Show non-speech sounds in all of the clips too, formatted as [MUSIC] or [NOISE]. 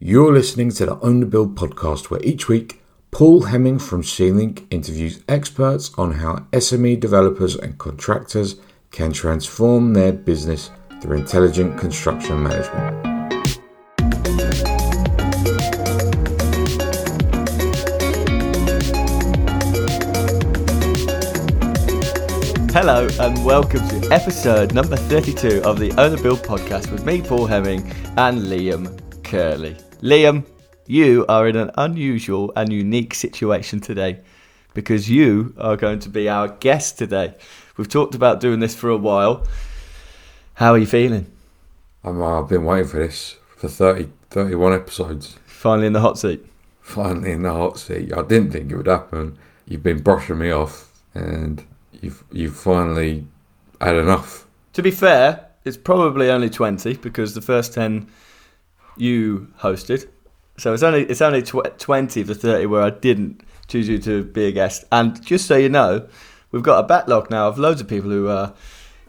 You're listening to the Own the Build podcast, where each week Paul Heming from C-Link interviews experts on how SME developers and contractors can transform their business through intelligent construction management. Hello and welcome to episode number 32 of the Owner Build podcast with me, Paul Heming, and Liam Curley. Liam, you are in an unusual and unique situation today because you are going to be our guest today. We've talked about doing this for a while. How are you feeling? I'm, uh, I've been waiting for this for 30, 31 episodes. Finally in the hot seat. Finally in the hot seat. I didn't think it would happen. You've been brushing me off, and you've you've finally had enough. To be fair, it's probably only 20 because the first 10 you hosted. So it's only it's only tw- 20 of the 30 where I didn't choose you to be a guest. And just so you know, we've got a backlog now of loads of people who are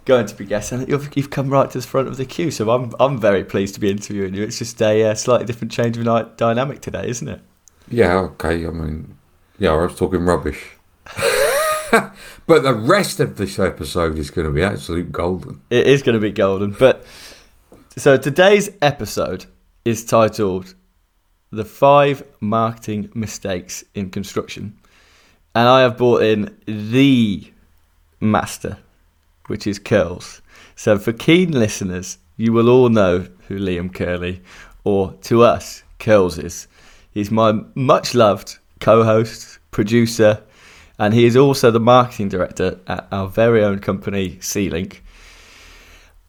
going to be guests, and you've, you've come right to the front of the queue. So I'm I'm very pleased to be interviewing you. It's just a uh, slightly different change of night dynamic today, isn't it? Yeah, okay. I mean, yeah, I was talking rubbish. [LAUGHS] but the rest of this episode is going to be absolute golden. It is going to be golden. But so today's episode is titled "The Five Marketing Mistakes in Construction," and I have brought in the master, which is Curls. So for keen listeners, you will all know who Liam Curley, or to us, Curls is. He's my much loved co-host, producer, and he is also the marketing director at our very own company, C-Link.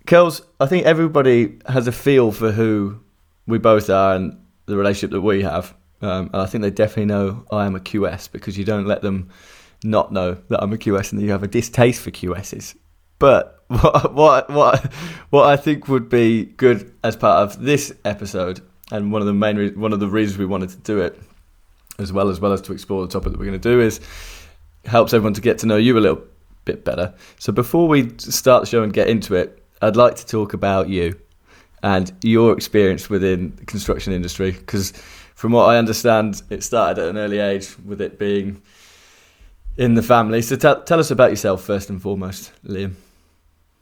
Kels, I think everybody has a feel for who we both are and the relationship that we have. Um, and I think they definitely know I am a QS because you don't let them not know that I'm a QS and that you have a distaste for QSs. But [LAUGHS] what what what what I think would be good as part of this episode, and one of the main re- one of the reasons we wanted to do it, as well as well as to explore the topic that we're going to do, is helps everyone to get to know you a little bit better. So before we start the show and get into it, I'd like to talk about you and your experience within the construction industry because from what I understand, it started at an early age with it being in the family. So tell tell us about yourself first and foremost, Liam.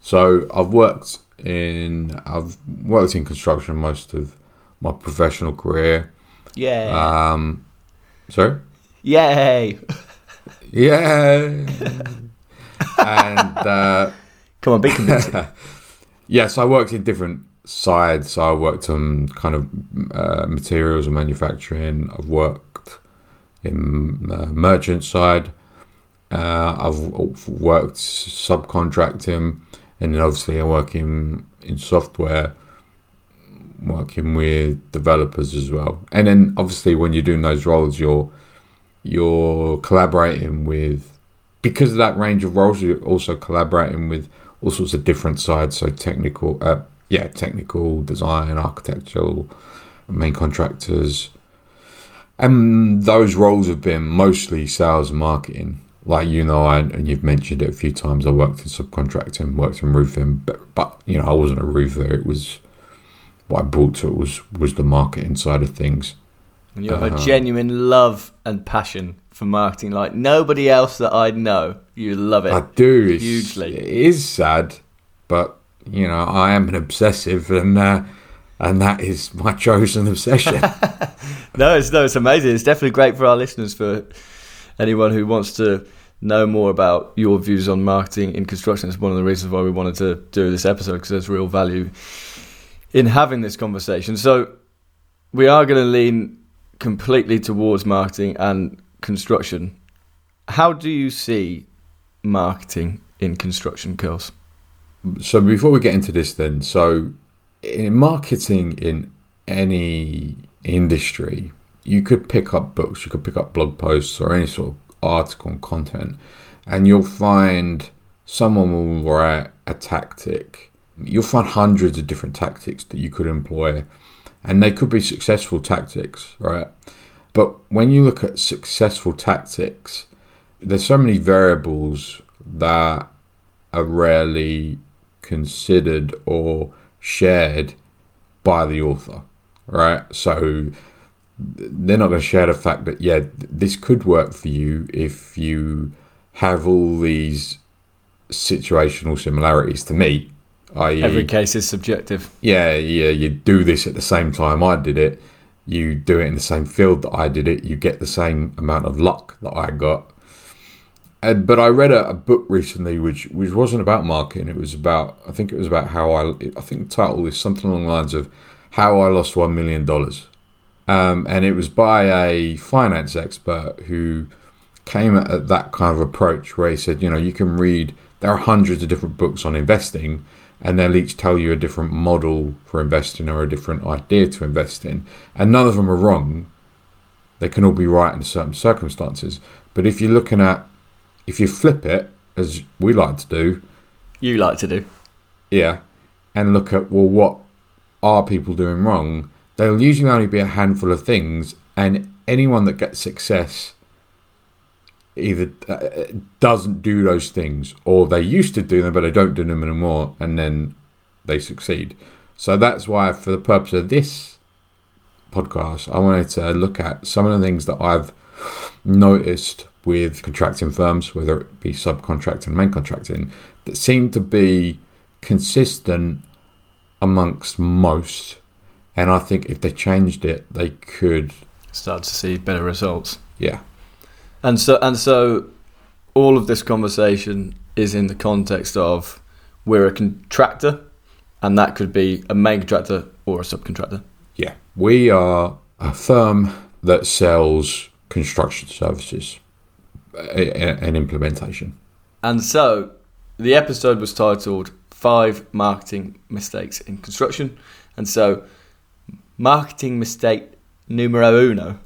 So I've worked in I've worked in construction most of my professional career. Yeah. Um, sorry. Yay! Yeah. [LAUGHS] and uh, Come on, be convincing. [LAUGHS] yes, I worked in different sides. So I worked on kind of uh, materials and manufacturing. I've worked in uh, merchant side. Uh, I've worked subcontracting, and then obviously I'm working in software, working with developers as well. And then obviously when you're doing those roles, you're you're collaborating with because of that range of roles. You're also collaborating with all sorts of different sides. So technical, uh, yeah, technical design, architectural, main contractors. And those roles have been mostly sales and marketing. Like you know, I, and you've mentioned it a few times. I worked in subcontracting, worked in roofing, but but you know, I wasn't a roofer. It was what I brought to it was was the marketing side of things. And you have a uh-huh. genuine love and passion for marketing like nobody else that I know. You love it. I do it's, hugely. It is sad, but you know, I am an obsessive, and uh, and that is my [LAUGHS] chosen obsession. [LAUGHS] no, it's no, it's amazing. It's definitely great for our listeners, for anyone who wants to know more about your views on marketing in construction. It's one of the reasons why we wanted to do this episode because there's real value in having this conversation. So we are going to lean completely towards marketing and construction. How do you see marketing in construction, Curls? So before we get into this, then, so in marketing in any industry, you could pick up books, you could pick up blog posts or any sort of article and content, and you'll find someone will write a tactic. You'll find hundreds of different tactics that you could employ, and they could be successful tactics, right? But when you look at successful tactics, there's so many variables that are rarely considered or shared by the author. right? So they're not going to share the fact that yeah, this could work for you if you have all these situational similarities to me. I.e., Every case is subjective. yeah, yeah, you do this at the same time I did it. You do it in the same field that I did it. You get the same amount of luck that I got. And but I read a, a book recently, which which wasn't about marketing. It was about I think it was about how I I think the title is something along the lines of how I lost one million dollars, um, and it was by a finance expert who came at that kind of approach where he said, you know, you can read there are hundreds of different books on investing and they'll each tell you a different model for investing or a different idea to invest in. And none of them are wrong. They can all be right in certain circumstances. But if you're looking at, if you flip it, as we like to do, You like to do. yeah, and look at, well, what are people doing wrong? There'll usually only be a handful of things, and anyone that gets success either uh, doesn't do those things or they used to do them but they don't do them anymore and then they succeed. So that's why, for the purpose of this podcast, I wanted to look at some of the things that I've noticed with contracting firms, whether it be subcontracting, main contracting, that seem to be consistent amongst most. And I think if they changed it, they could, Start to see better results. yeah, And so and so all of this conversation is in the context of we're a contractor and that could be a main contractor or a subcontractor. Yeah, we are a firm that sells construction services a- a- and implementation. And so the episode was titled Five Marketing Mistakes in Construction. And so marketing mistake numero uno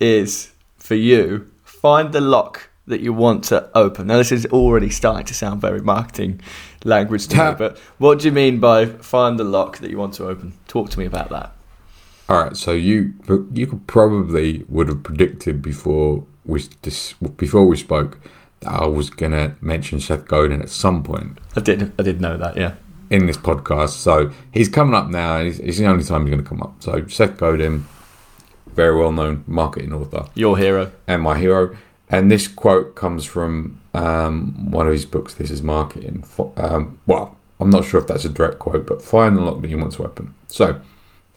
is for you find the lock that you want to open. Now this is already starting to sound very marketing language to me, but what do you mean by find the lock that you want to open? Talk to me about that. All right, so you you could probably would have predicted before we this before we spoke that I was gonna mention Seth Godin at some point I did I did know that, yeah. in this podcast. So he's coming up now, and it's, it's the only time he's going to come up. So Seth Godin, very well known marketing author. Your hero. and my hero. And this quote comes from um, one of his books. This is marketing. Um, well, I'm not sure if that's a direct quote, but find the lock that you want to open. So,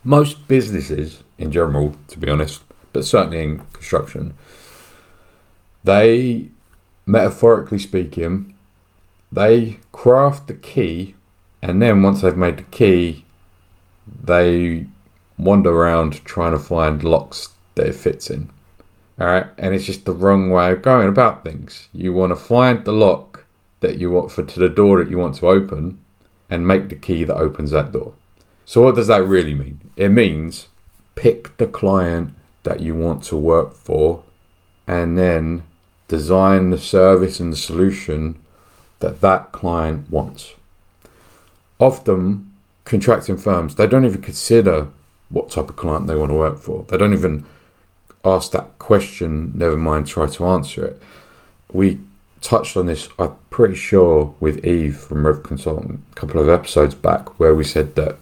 most businesses in general, to be honest, but certainly in construction, they, metaphorically speaking, they craft the key, and then once they've made the key, they wander around trying to find locks that it fits in. All right, and it's just the wrong way of going about things. You want to find the lock that you want for to the door that you want to open, and make the key that opens that door. So what does that really mean? It means pick the client that you want to work for, and then design the service and the solution that that client wants. Often, contracting firms they don't even consider what type of client they want to work for. They don't even ask that question, never mind try to answer it. We touched on this, I'm pretty sure, with Eve from Rev Consultant a couple of episodes back, where we said that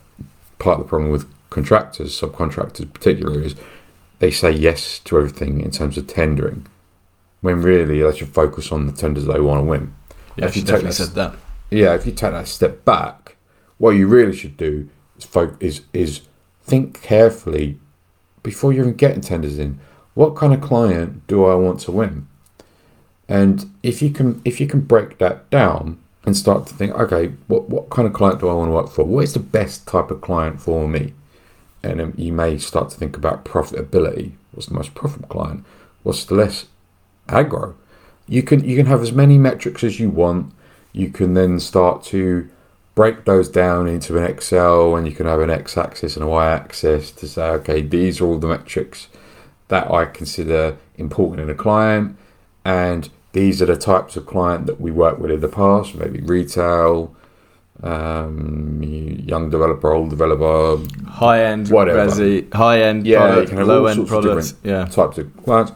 part of the problem with contractors, subcontractors particularly, is they say yes to everything in terms of tendering, when really they should focus on the tenders they want to win. Yeah, If you take that- said that. Yeah, if you take that step back, what you really should do is fo- is is think carefully before you're even getting tenders in. What kind of client do I want to win? And if you can if you can break that down and start to think, okay, what what kind of client do I want to work for? What is the best type of client for me? And you may start to think about profitability. What's the most profitable client? What's the less aggro? You can you can have as many metrics as you want. You can then start to break those down into an Excel, and you can have an x-axis and a y-axis to say, okay, these are all the metrics that I consider important in a client, and these are the types of client that we worked with in the past, maybe retail, um, young developer, old developer, High end Whatever. resi, high end Yeah, product, can have all low end products. Yeah. types of clients,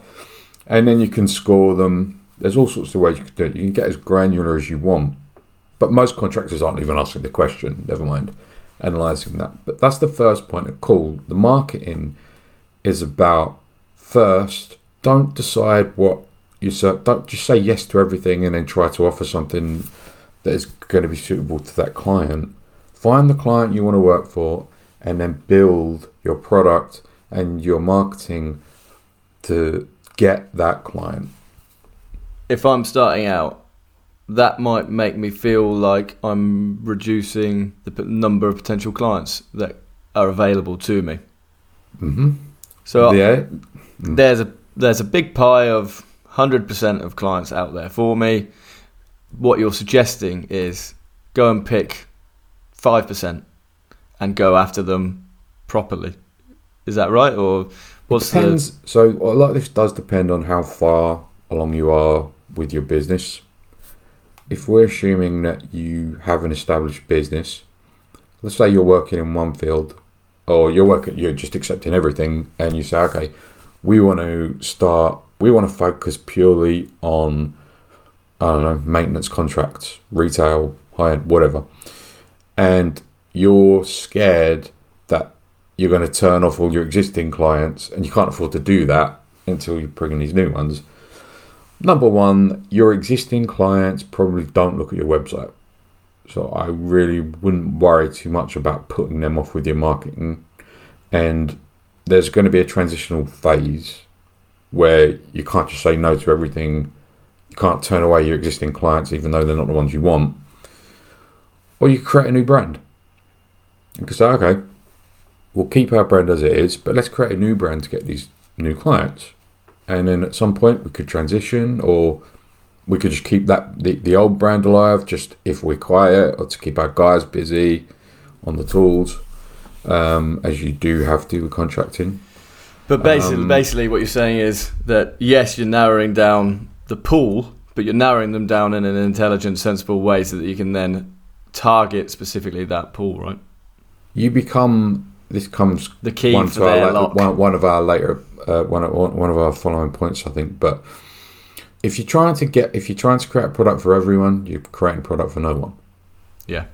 and then you can score them. There's all sorts of ways you can do it. You can get as granular as you want, but most contractors aren't even asking the question. Never mind. analyzing that. But that's the first point of call. The marketing is about first, don't decide what you ser- don't just say yes to everything and then try to offer something that is going to be suitable to that client. Find the client you want to work for and then build your product and your marketing to get that client. If I'm starting out, that might make me feel like I'm reducing the number of potential clients that are available to me. hmm So yeah, there's a there's a big pie of hundred percent of clients out there for me. What you're suggesting is go and pick five percent and go after them properly. Is that right, or what's the depends. So a lot of this does depend on how far along you are with your business. If we're assuming that you have an established business, let's say you're working in one field, or you're working, you're just accepting everything, and you say, okay, we want to start, we want to focus purely on, I don't know, maintenance contracts, retail, high end, whatever, and you're scared you're going to turn off all your existing clients, and you can't afford to do that until you bring in these new ones. Number one, your existing clients probably don't look at your website. So I really wouldn't worry too much about putting them off with your marketing. And there's going to be a transitional phase where you can't just say no to everything. You can't turn away your existing clients, even though they're not the ones you want. Or you create a new brand. You can say, okay, we'll keep our brand as it is, but let's create a new brand to get these new clients. And then at some point we could transition or we could just keep that the, the old brand alive just if we're quiet or to keep our guys busy on the tools um, as you do have to with contracting. But basically, Um, basically, what you're saying is that yes, you're narrowing down the pool, but you're narrowing them down in an intelligent, sensible way, so that you can then target specifically that pool, right? You become this comes The key one, for their la- one, one of our later uh, one, of, one of our following points I think but if you're trying to get if you're trying to create a product for everyone you're creating a product for no one Yeah.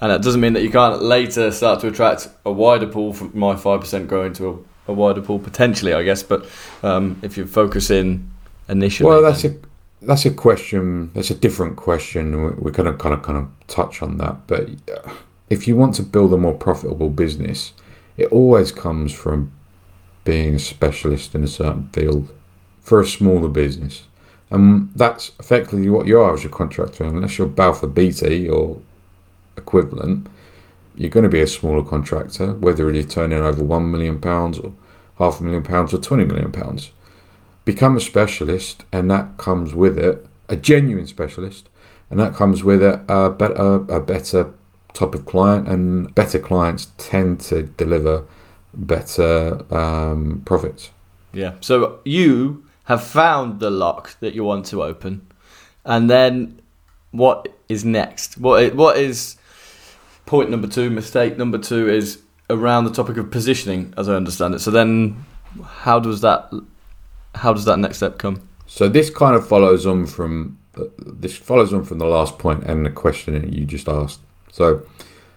And that doesn't mean that you can't later start to attract a wider pool from my 5% growing to a, a wider pool potentially, I guess. But um, if you focus in initially. well that's then- a that's a question that's a different question We- we're going to kind of kind of touch on that but uh, if you want to build a more profitable business it always comes from being a specialist in a certain field for a smaller business. And that's effectively what you are as a contractor. Unless you're Balfour Beatty or equivalent you're going to be a smaller contractor whether you're turning over 1 million pounds or half a million pounds or 20 million pounds. Become a specialist, and that comes with it a genuine specialist, and that comes with it a better a better type of client, and better clients tend to deliver better um, profits. Yeah. So you have found the lock that you want to open, and then what is next? What what is point number two? Mistake number two is around the topic of positioning, as I understand it. So then, how does that how does that next step come? So this kind of follows on from this follows on from the last point and the question that you just asked. So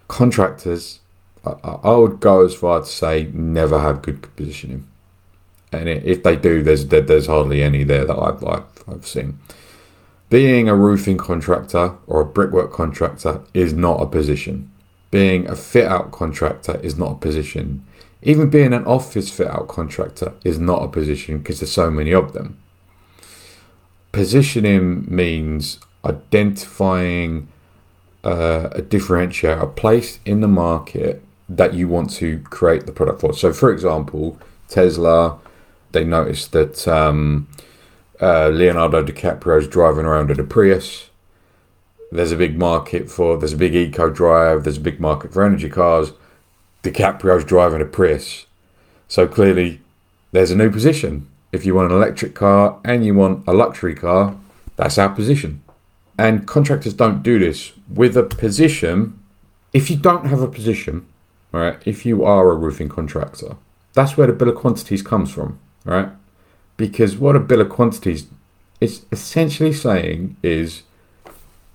contractors, I, I would go as far to say never have good positioning, and if they do, there's there's hardly any there that I've, I've I've seen. Being a roofing contractor or a brickwork contractor is not a position. Being a fit out contractor is not a position. Even being an office fit out contractor is not a position because there's so many of them. Positioning means identifying uh, a differentiator, a place in the market that you want to create the product for. So, for example, Tesla, they noticed that um, uh, Leonardo DiCaprio is driving around in a Prius. There's a big market for, there's a big eco drive, there's a big market for energy cars. DiCaprio's driving a Prius. So clearly, there's a new position. If you want an electric car and you want a luxury car, that's our position. And contractors don't do this. With a position, if you don't have a position, right? if you are a roofing contractor, that's where the bill of quantities comes from, right? Because what a bill of quantities is essentially saying is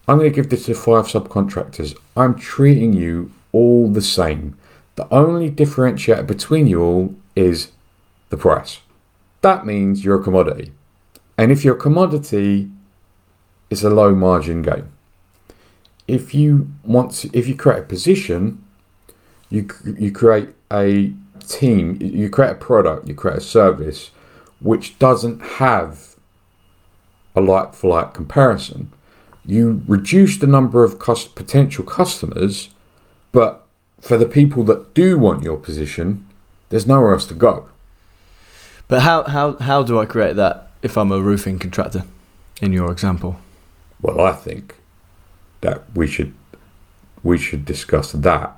I'm going to give this to five subcontractors. I'm treating you all the same. The only differentiator between you all is the price. That means you're a commodity. And if you're a commodity, it's a low margin game. If you want to, if you create a position, you you create a team, you create a product, you create a service which doesn't have a like for like comparison. You reduce the number of cost, potential customers, but for the people that do want your position, there's nowhere else to go. But how, how, how do I create that if I'm a roofing contractor, in your example? Well, I think that we should we should discuss that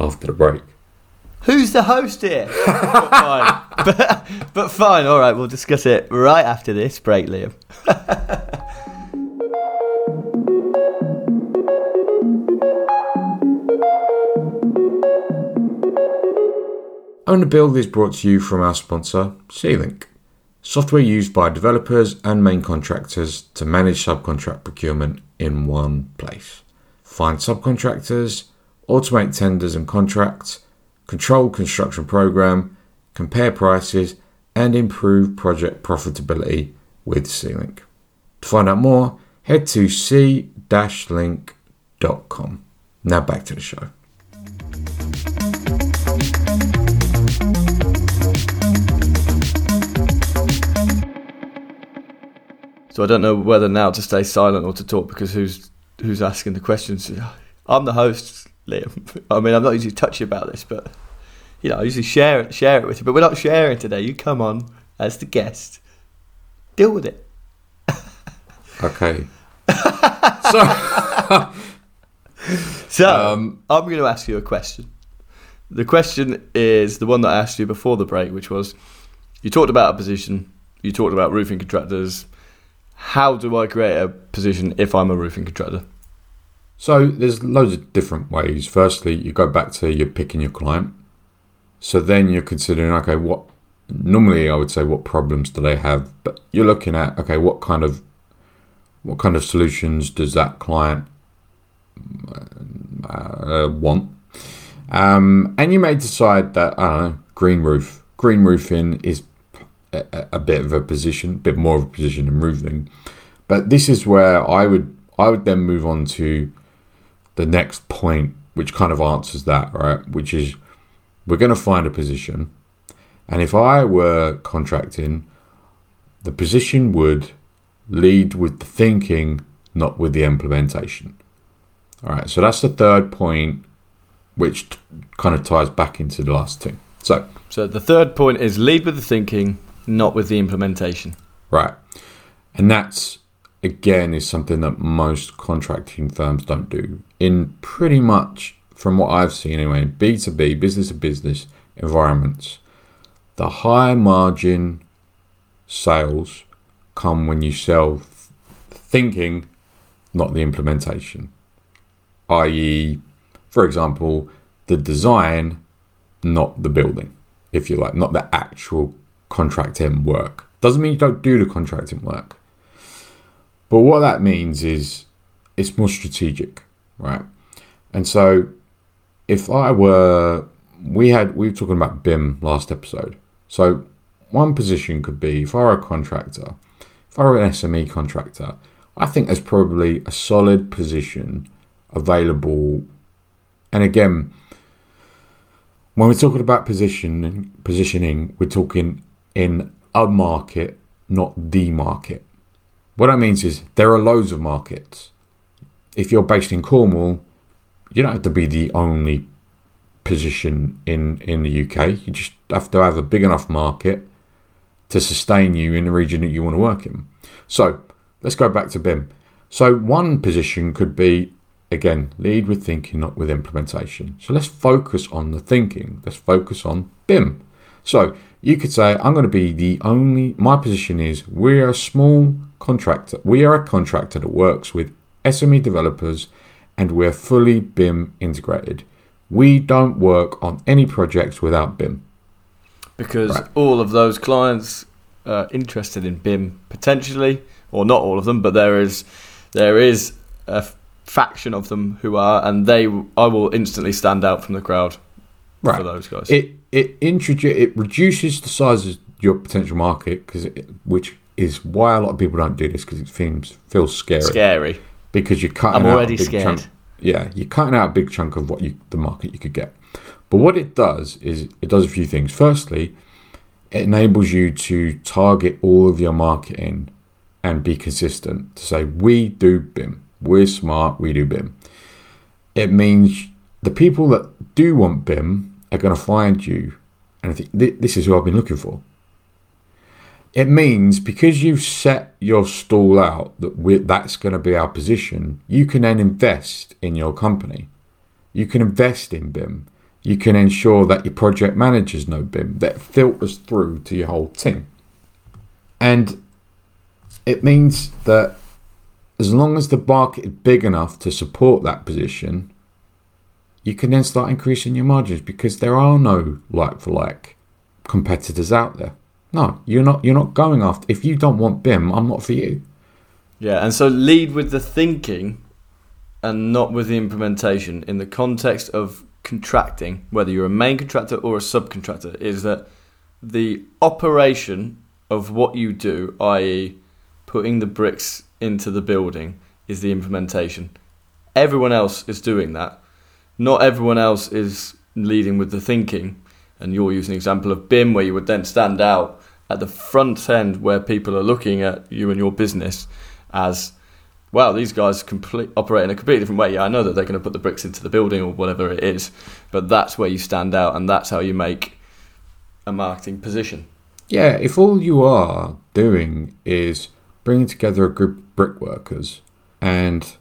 after the break. Who's the host here? [LAUGHS] but, fine. But, but fine, all right, we'll discuss it right after this break, Liam. [LAUGHS] Own the Build is brought to you from our sponsor, C-Link, software used by developers and main contractors to manage subcontract procurement in one place. Find subcontractors, automate tenders and contracts, control construction program, compare prices, and improve project profitability with C-Link. To find out more, head to c-link.com. Now back to the show. So I don't know whether now to stay silent or to talk because who's who's asking the questions? I'm the host, Liam. [LAUGHS] I mean, I'm not usually touchy about this, but you know, I usually share it, share it with you. But we're not sharing today. You come on as the guest. Deal with it. [LAUGHS] Okay. [LAUGHS] so, So um, I'm going to ask you a question. The question is the one that I asked you before the break, which was you talked about a position, you talked about roofing contractors. How do I create a position if I'm a roofing contractor? so there's loads of different ways. Firstly, you go back to you're picking your client. So then you're considering, okay, what normally I would say what problems do they have, but you're looking at okay, what kind of what kind of solutions does that client uh, want? Um, and you may decide that I don't know, green roof, green roofing is a, a- bit of a position, a bit more of a position than roofing. But this is where I would I would then move on to the next point, which kind of answers that, right? Which is we're going to find a position, and if I were contracting, the position would lead with the thinking, not with the implementation. All right, so that's the third point, which t- kind of ties back into the last two. So, So the third point is lead with the thinking, not with the implementation. right, and that's again is something that most contracting firms don't do. In pretty much, from what I've seen anyway, B two B, business to business environments, the high margin sales come when you sell thinking, not the implementation. I.e., for example, the design, not the building, if you like, not the actual contracting work. Doesn't mean you don't do the contracting work. But what that means is it's more strategic, right? And so if I were, we had, we were talking about BIM last episode. So one position could be if I were a contractor, if I were an SME contractor, I think there's probably a solid position available. And again, when we're talking about positioning, positioning, we're talking in a market, not the market. What that means is there are loads of markets. If you're based in Cornwall, you don't have to be the only position in in the UK. You just have to have a big enough market to sustain you in the region that you want to work in. So let's go back to BIM. So one position could be again lead with thinking, not with implementation. So let's focus on the thinking. Let's focus on BIM. So you could say I'm going to be the only. My position is we're a small contractor. We are a contractor that works with SME developers, and we're fully BIM integrated. We don't work on any projects without BIM. because Right. all of those clients are interested in BIM potentially, or not all of them, but there is there is a faction of them who are, and they I will instantly stand out from the crowd Right. for those guys. It it introduce it reduces the size of your potential market because which is why a lot of people don't do this because it feels feels scary Scary. because you're cutting I'm already scared. chunk. Yeah, you're cutting out a big chunk of what you the market you could get. But what it does is it does a few things. Firstly, it enables you to target all of your marketing and be consistent to say we do BIM. We're smart, we do BIM. It means the people that do want BIM are going to find you and I think this is who I've been looking for. It means because you've set your stall out that that's going to be our position, you can then invest in your company. You can invest in BIM. You can ensure that your project managers know BIM. That filters through to your whole team. And it means that as long as the market is big enough to support that position, you can then start increasing your margins because there are no like for like competitors out there. No, you're not. You're not going after. If you don't want BIM, I'm not for you. Yeah, and so lead with the thinking and not with the implementation in the context of contracting, whether you're a main contractor or a subcontractor, is that the operation of what you do, i.e., putting the bricks into the building, is the implementation. Everyone else is doing that. Not everyone else is leading with the thinking. And you're using an example of BIM where you would then stand out at the front end where people are looking at you and your business as wow, these guys complete, operate in a completely different way. Yeah, I know that they're going to put the bricks into the building or whatever it is, but that's where you stand out and that's how you make a marketing position. Yeah, if all you are doing is bringing together a group of brickworkers and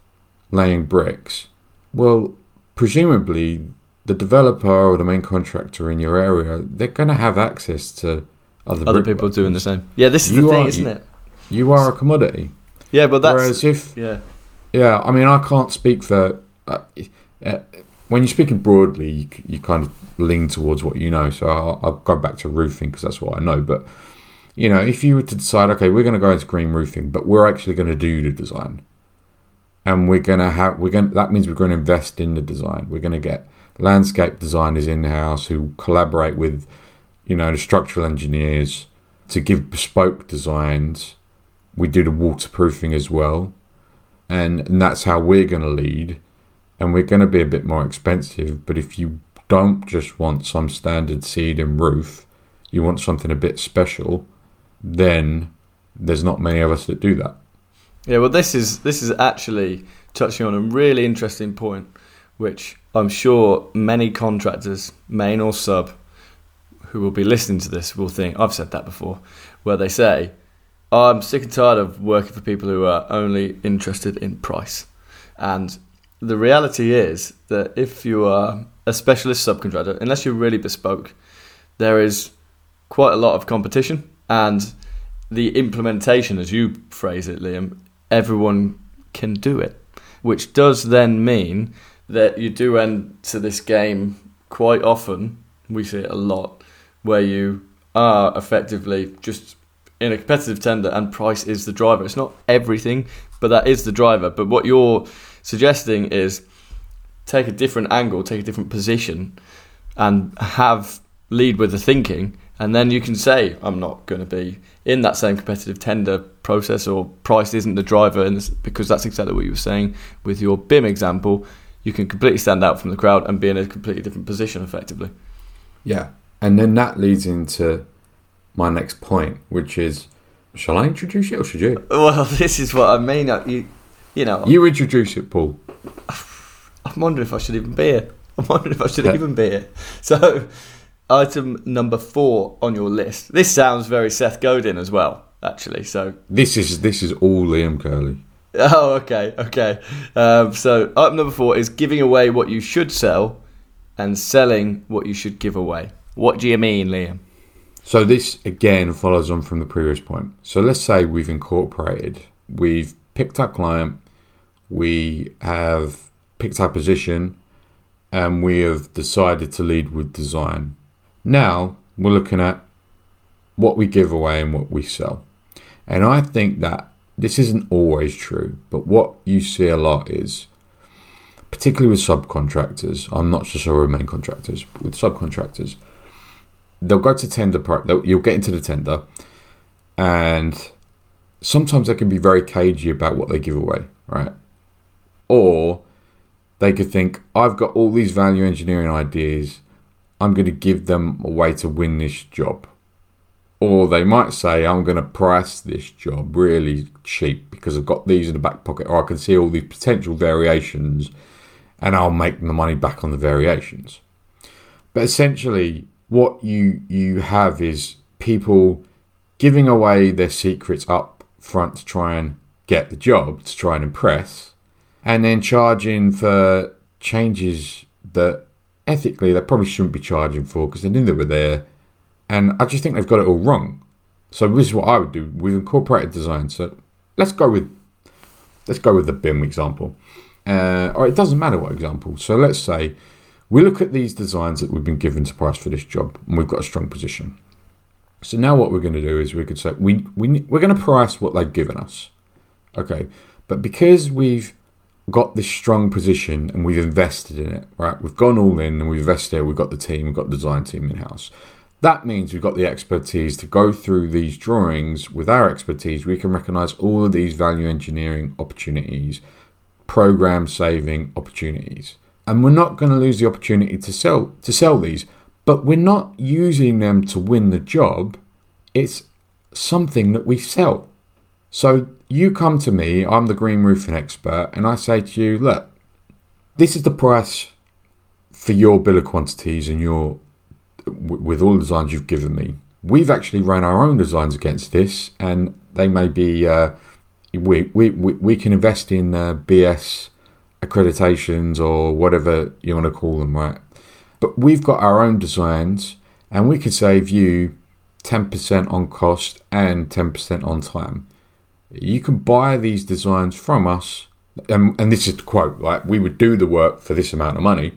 laying bricks, well, presumably the developer or the main contractor in your area, they're going to have access to other, Other people doing the same. Yeah, this is the thing, are- isn't it? You are a commodity. Yeah, but that's Whereas if yeah, Yeah, I mean, I can't speak for. Uh, uh, when you're speaking broadly, you, you kind of lean towards what you know. So I'll, I'll go back to roofing because that's what I know. But you know, if you were to decide, okay, we're going to go into green roofing, but we're actually going to do the design, and we're to have we're going that means we're going to invest in the design. We're going to get landscape designers in house who collaborate with, you know, the structural engineers to give bespoke designs. We do the waterproofing as well and, and that's how we're going to lead and we're going to be a bit more expensive but if you don't just want some standard seed and roof you want something a bit special then there's not many of us that do that yeah. Well, this is this is actually touching on a really interesting point, which I'm sure many contractors, main or sub, who will be listening to this will think I've said that before, where they say, "I'm sick and tired of working for people who are only interested in price," and the reality is that if you are a specialist subcontractor, unless you're really bespoke, there is quite a lot of competition and the implementation, as you phrase it, Liam, everyone can do it, which does then mean that you do enter this game quite often. We see it a lot where you are effectively just in a competitive tender and price is the driver. It's not everything, but that is the driver. But what you're suggesting is take a different angle, take a different position, and have lead with the thinking, and then you can say, "I'm not going to be in that same competitive tender process, or price isn't the driver," and because that's exactly what you were saying with your BIM example. You can completely stand out from the crowd and be in a completely different position, effectively. yeah and then that leads into my next point which is shall i introduce it or should you Well, [LAUGHS] this is what I mean. You, you know, you introduce it paul [SIGHS] I'm wondering if I should even be here. I'm wondering if I should even be here. So, item number four on your list. This sounds very Seth Godin as well, actually. So, this is this is all liam curley [LAUGHS] oh, okay, okay. Um, so, item number four is giving away what you should sell and selling what you should give away. What do you mean, Liam? So this again follows on from the previous point. So let's say we've incorporated, we've picked our client, we have picked our position, and we have decided to lead with design. Now we're looking at what we give away and what we sell. And I think that this isn't always true, but what you see a lot is particularly with subcontractors. I'm not so sure with main contractors, with subcontractors, they'll go to tender. You'll get into the tender, and sometimes they can be very cagey about what they give away, right? Or they could think, I've got all these value engineering ideas. I'm going to give them a way to win this job. Or they might say, I'm going to price this job really cheap because I've got these in the back pocket, or I can see all these potential variations and I'll make the money back on the variations. But essentially, what you you have is people giving away their secrets up front to try and get the job, to try and impress, and then charging for changes that ethically they probably shouldn't be charging for because they knew they were there. And I just think they've got it all wrong. So this is what I would do. We've incorporated design. So let's go with let's go with the BIM example. Uh, or it doesn't matter what example. So let's say we look at these designs that we've been given to price for this job, and we've got a strong position. So now what we're going to do is we could say we, we we're going to price what they've given us, okay? But because we've got this strong position and we've invested in it, right? We've gone all in and we've invested. We've got the team, we've got the design team in house. That means we've got the expertise to go through these drawings. With our expertise, we can recognize all of these value engineering opportunities, program saving opportunities and we're not going to lose the opportunity to sell to sell these but we're not using them to win the job it's something that we sell so you come to me i'm the green roofing expert and i say to you look this is the price for your bill of quantities and your with all the designs you've given me we've actually run our own designs against this and they may be uh, we, we, we, can invest in uh, bs accreditations or whatever you want to call them, right? But we've got our own designs and we can save you 10% on cost and 10% on time. You can buy these designs from us, and, and this is the quote, right? We would do the work for this amount of money.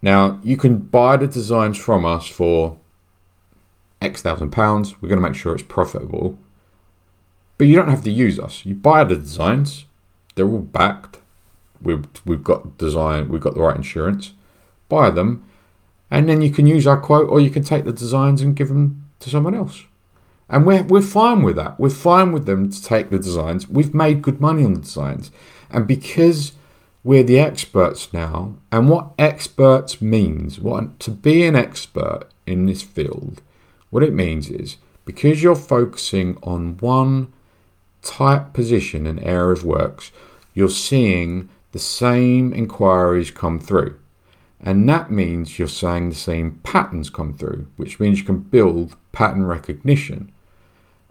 Now, you can buy the designs from us for X thousand pounds. We're going to make sure it's profitable. But you don't have to use us. You buy the designs, they're all backed we've we've got design, we've got the right insurance. Buy them, and then you can use our quote, or you can take the designs and give them to someone else. And we're we're fine with that. We're fine with them to take the designs. We've made good money on the designs, and because we're the experts now, and what experts means, what to be an expert in this field, what it means is because you're focusing on one type position and area of works, you're seeing the same inquiries come through. And that means you're saying the same patterns come through, which means you can build pattern recognition.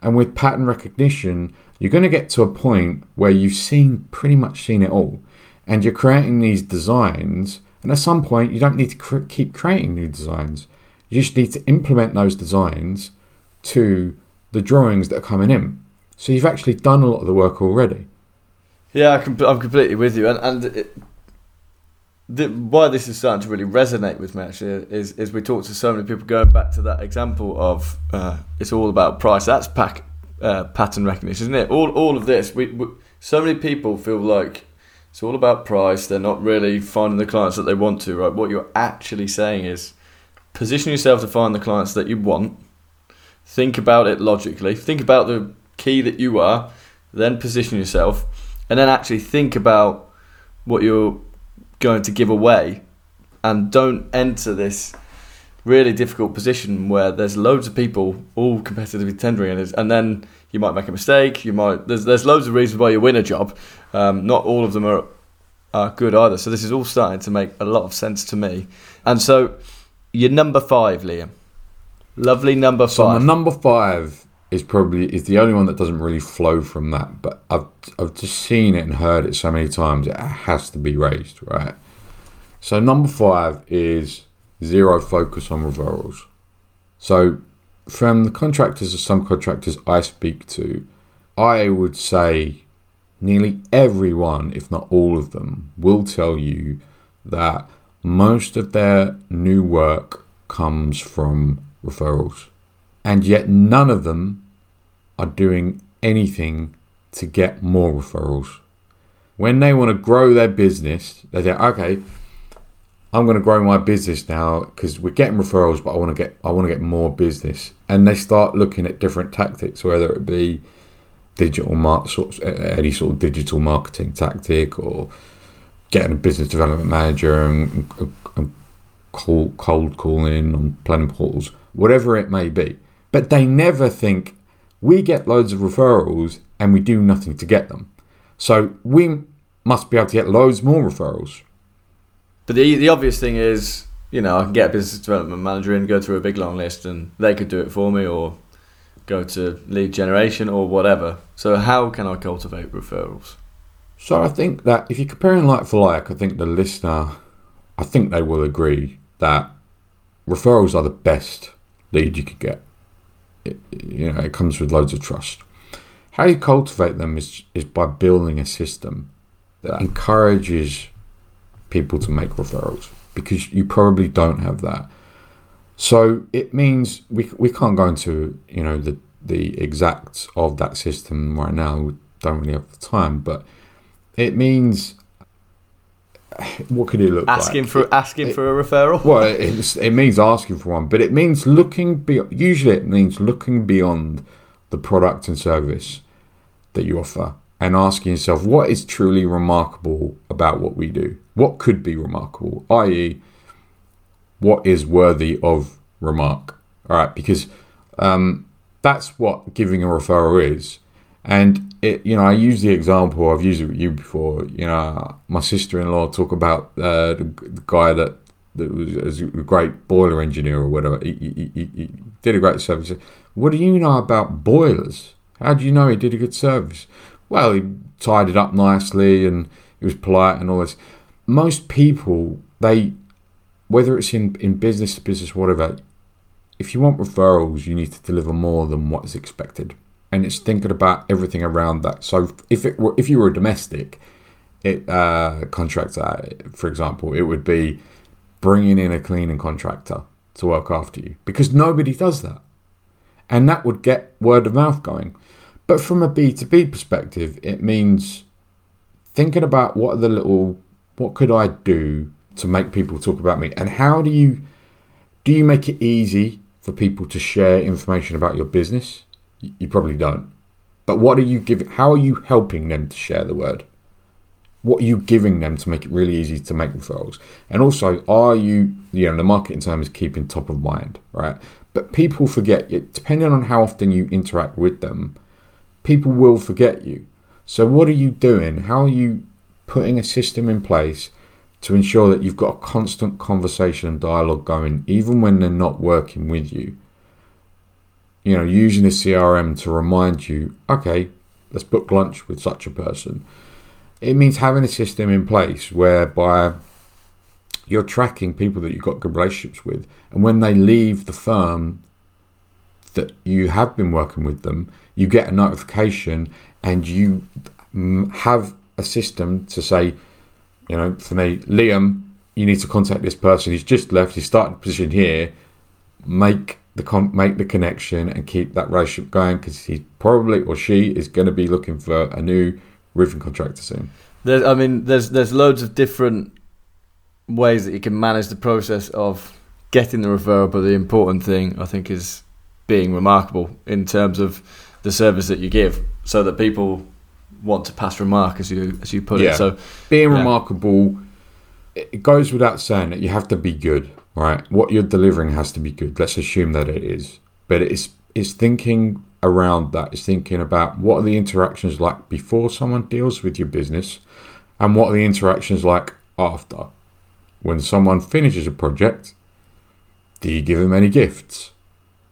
And with pattern recognition, you're going to get to a point where you've seen pretty much seen it all. And you're creating these designs. And at some point, you don't need to cr- keep creating new designs. You just need to implement those designs to the drawings that are coming in. So you've actually done a lot of the work already. Yeah, I am completely with you, and and it, the, why this is starting to really resonate with me actually is is we talk to so many people going back to that example of uh, it's all about price. That's pack, uh, pattern recognition, isn't it? All all of this, we, we so many people feel like it's all about price. They're not really finding the clients that they want to. Right? What you're actually saying is position yourself to find the clients that you want. Think about it logically. Think about the key that you are. Then position yourself and then actually think about what you're going to give away and don't enter this really difficult position where there's loads of people all competitively tendering and, and then you might make a mistake you might there's, there's loads of reasons why you win a job. Um, not all of them are are good either. So this is all starting to make a lot of sense to me. And so you're number five liam. Lovely number five. so number five is probably is the only one that doesn't really flow from that. But I've I've just seen it and heard it so many times it has to be raised, right? So number five is zero focus on referrals. So from the contractors or some contractors I speak to, I would say nearly everyone, if not all of them, will tell you that most of their new work comes from referrals and yet none of them are doing anything to get more referrals. When they want to grow their business, they think, okay, I'm going to grow my business now because we're getting referrals, but I want to get I want to get more business, and they start looking at different tactics, whether it be digital mark, sort of, any sort of digital marketing tactic, or getting a business development manager and, and cold, cold calling on planning portals, whatever it may be. But they never think we get loads of referrals and we do nothing to get them. So we must be able to get loads more referrals. But the the obvious thing is, you know, I can get a business development manager in, go through a big long list, and they could do it for me, or go to lead generation or whatever. So how can I cultivate referrals? So I think that if you're comparing like for like, I think the listener, I think they will agree that referrals are the best lead you could get. It, you know, it comes with loads of trust. How you cultivate them is is by building a system that encourages people to make referrals because you probably don't have that. So it means we we can't go into you know the the exacts of that system right now. We don't really have the time, but it means what could it look asking like? for asking it, for a referral. Well, it, it means asking for one, but it means looking beyond. Usually, it means looking beyond the product and service that you offer and asking yourself what is truly remarkable about what we do. What could be remarkable, i.e., what is worthy of remark. All right, because um, that's what giving a referral is. And it, you know, I use the example I've used it with you before. You know, my sister-in-law talk about uh, the, the, guy that that was a great boiler engineer or whatever. He, he, he, he, did a great service. What do you know about boilers? How do you know he did a good service? Well, he tied it up nicely and he was polite and all this. Most people, they, whether it's in, in business to business, whatever, if you want referrals, you need to deliver more than what is expected, and it's thinking about everything around that. So if it were, if you were a domestic it, uh, contractor, for example, it would be bringing in a cleaning contractor to work after you because nobody does that, and that would get word of mouth going. But from a B two B perspective, it means thinking about what are the little what could I do to make people talk about me, and how do you do you make it easy for people to share information about your business? You probably don't. But what are you giving? How are you helping them to share the word? What are you giving them to make it really easy to make referrals? And also, are you, you know, the marketing term is keeping top of mind, right? But people forget, you depending on how often you interact with them, people will forget you. So, what are you doing? How are you putting a system in place to ensure that you've got a constant conversation and dialogue going, even when they're not working with you. You know, using a CRM to remind you, okay, let's book lunch with such a person. It means having a system in place whereby you're tracking people that you've got good relationships with, and when they leave the firm that you have been working with them, you get a notification and you have a system to say, you know, for me, Liam, you need to contact this person. He's just left. He's starting position here. Make the con- make the connection and keep that relationship going because he probably or she is going to be looking for a new roofing contractor soon. There's, I mean, there's there's loads of different ways that you can manage the process of getting the referral, but the important thing I think is being remarkable in terms of the service that you give, so that people want to pass remark, as you as you put Yeah. it. So Being Yeah. remarkable, it goes without saying that you have to be good, right? What you're delivering has to be good. Let's assume that it is, but it's it's thinking around that. It's thinking about what are the interactions like before someone deals with your business, and what are the interactions like after. When someone finishes a project, do you give them any gifts?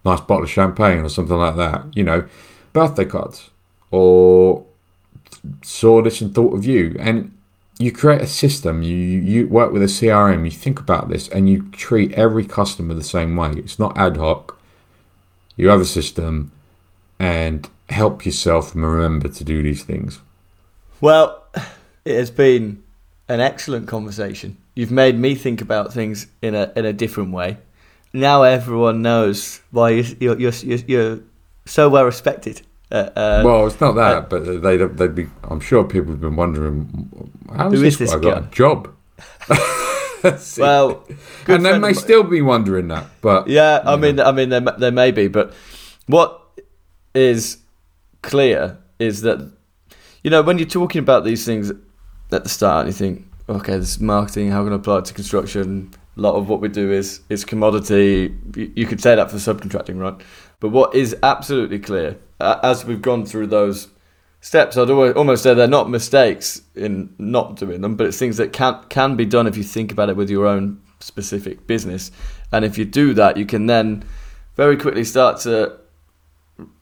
Nice bottle of champagne or something like that. You know, birthday cards or saw this and thought of you. And you create a system, you, you work with a CRM, you think about this, and you treat every customer the same way. It's not ad hoc. You have a system and help yourself and remember to do these things. Well, it has been an excellent conversation. You've made me think about things in a in a different way. Now everyone knows why you- you're you're you're, you're so well respected Uh, uh, well, it's not that, uh, but they'd they'd be. I'm sure people have been wondering how Who this is this guy got a job. [LAUGHS] [LAUGHS] Well, and they may still be wondering that, but Yeah, I mean, I mean, there, there may be, but what is clear is that you know when you're talking about these things at the start, you think, okay, this marketing. How can I apply it to construction? A lot of what we do is is commodity. You, could say that for subcontracting, right? But what is absolutely clear, as we've gone through those steps, I'd almost say they're not mistakes in not doing them, but it's things that can can be done if you think about it with your own specific business. And if you do that, you can then very quickly start to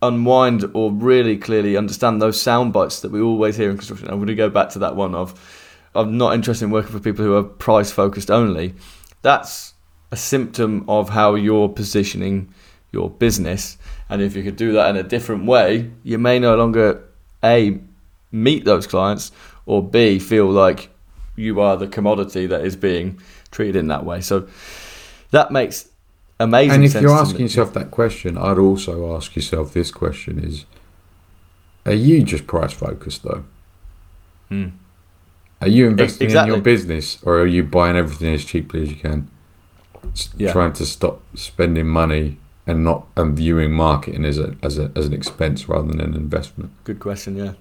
unwind or really clearly understand those sound bites that we always hear in construction. I'm going to go back to that one of I'm not interested in working for people who are price focused only. That's a symptom of how you're positioning your business. And if you could do that in a different way, you may no longer A meet those clients or B feel like you are the commodity that is being treated in that way. So that makes amazing and if you're asking yourself that question, I'd also ask yourself this question: Is are you just price focused though? Hmm. Are you investing exactly. in your business, or are you buying everything as cheaply as you can? Yeah. Trying to stop spending money and not and viewing marketing as a as a as an expense rather than an investment. Good question. Yeah.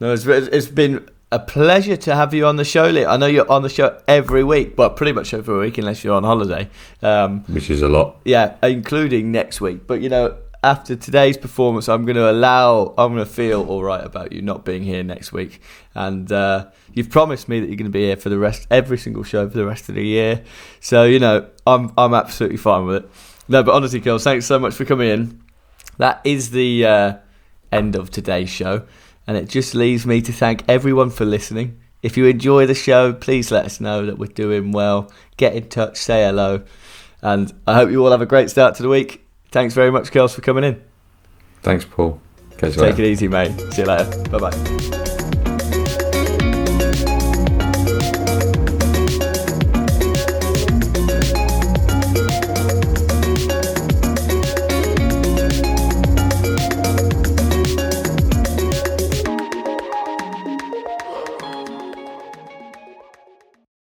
No, it's it's been a pleasure to have you on the show, Lee. I know you're on the show every week, but pretty much every week unless you're on holiday. Um, Which is a lot. yeah, including next week. But you know, after today's performance, I'm going to allow, I'm going to feel all right about you not being here next week. And uh, you've promised me that you're going to be here for the rest, every single show for the rest of the year. So you know, I'm I'm absolutely fine with it. No, but honestly, girls, thanks so much for coming in. That is the uh, end of today's show. And it just leaves me to thank everyone for listening. If you enjoy the show, please let us know that we're doing well. Get in touch, say hello. And I hope you all have a great start to the week. Thanks very much, girls, for coming in. Thanks, Paul. Catch Take later. it easy, mate. See you later. Bye bye.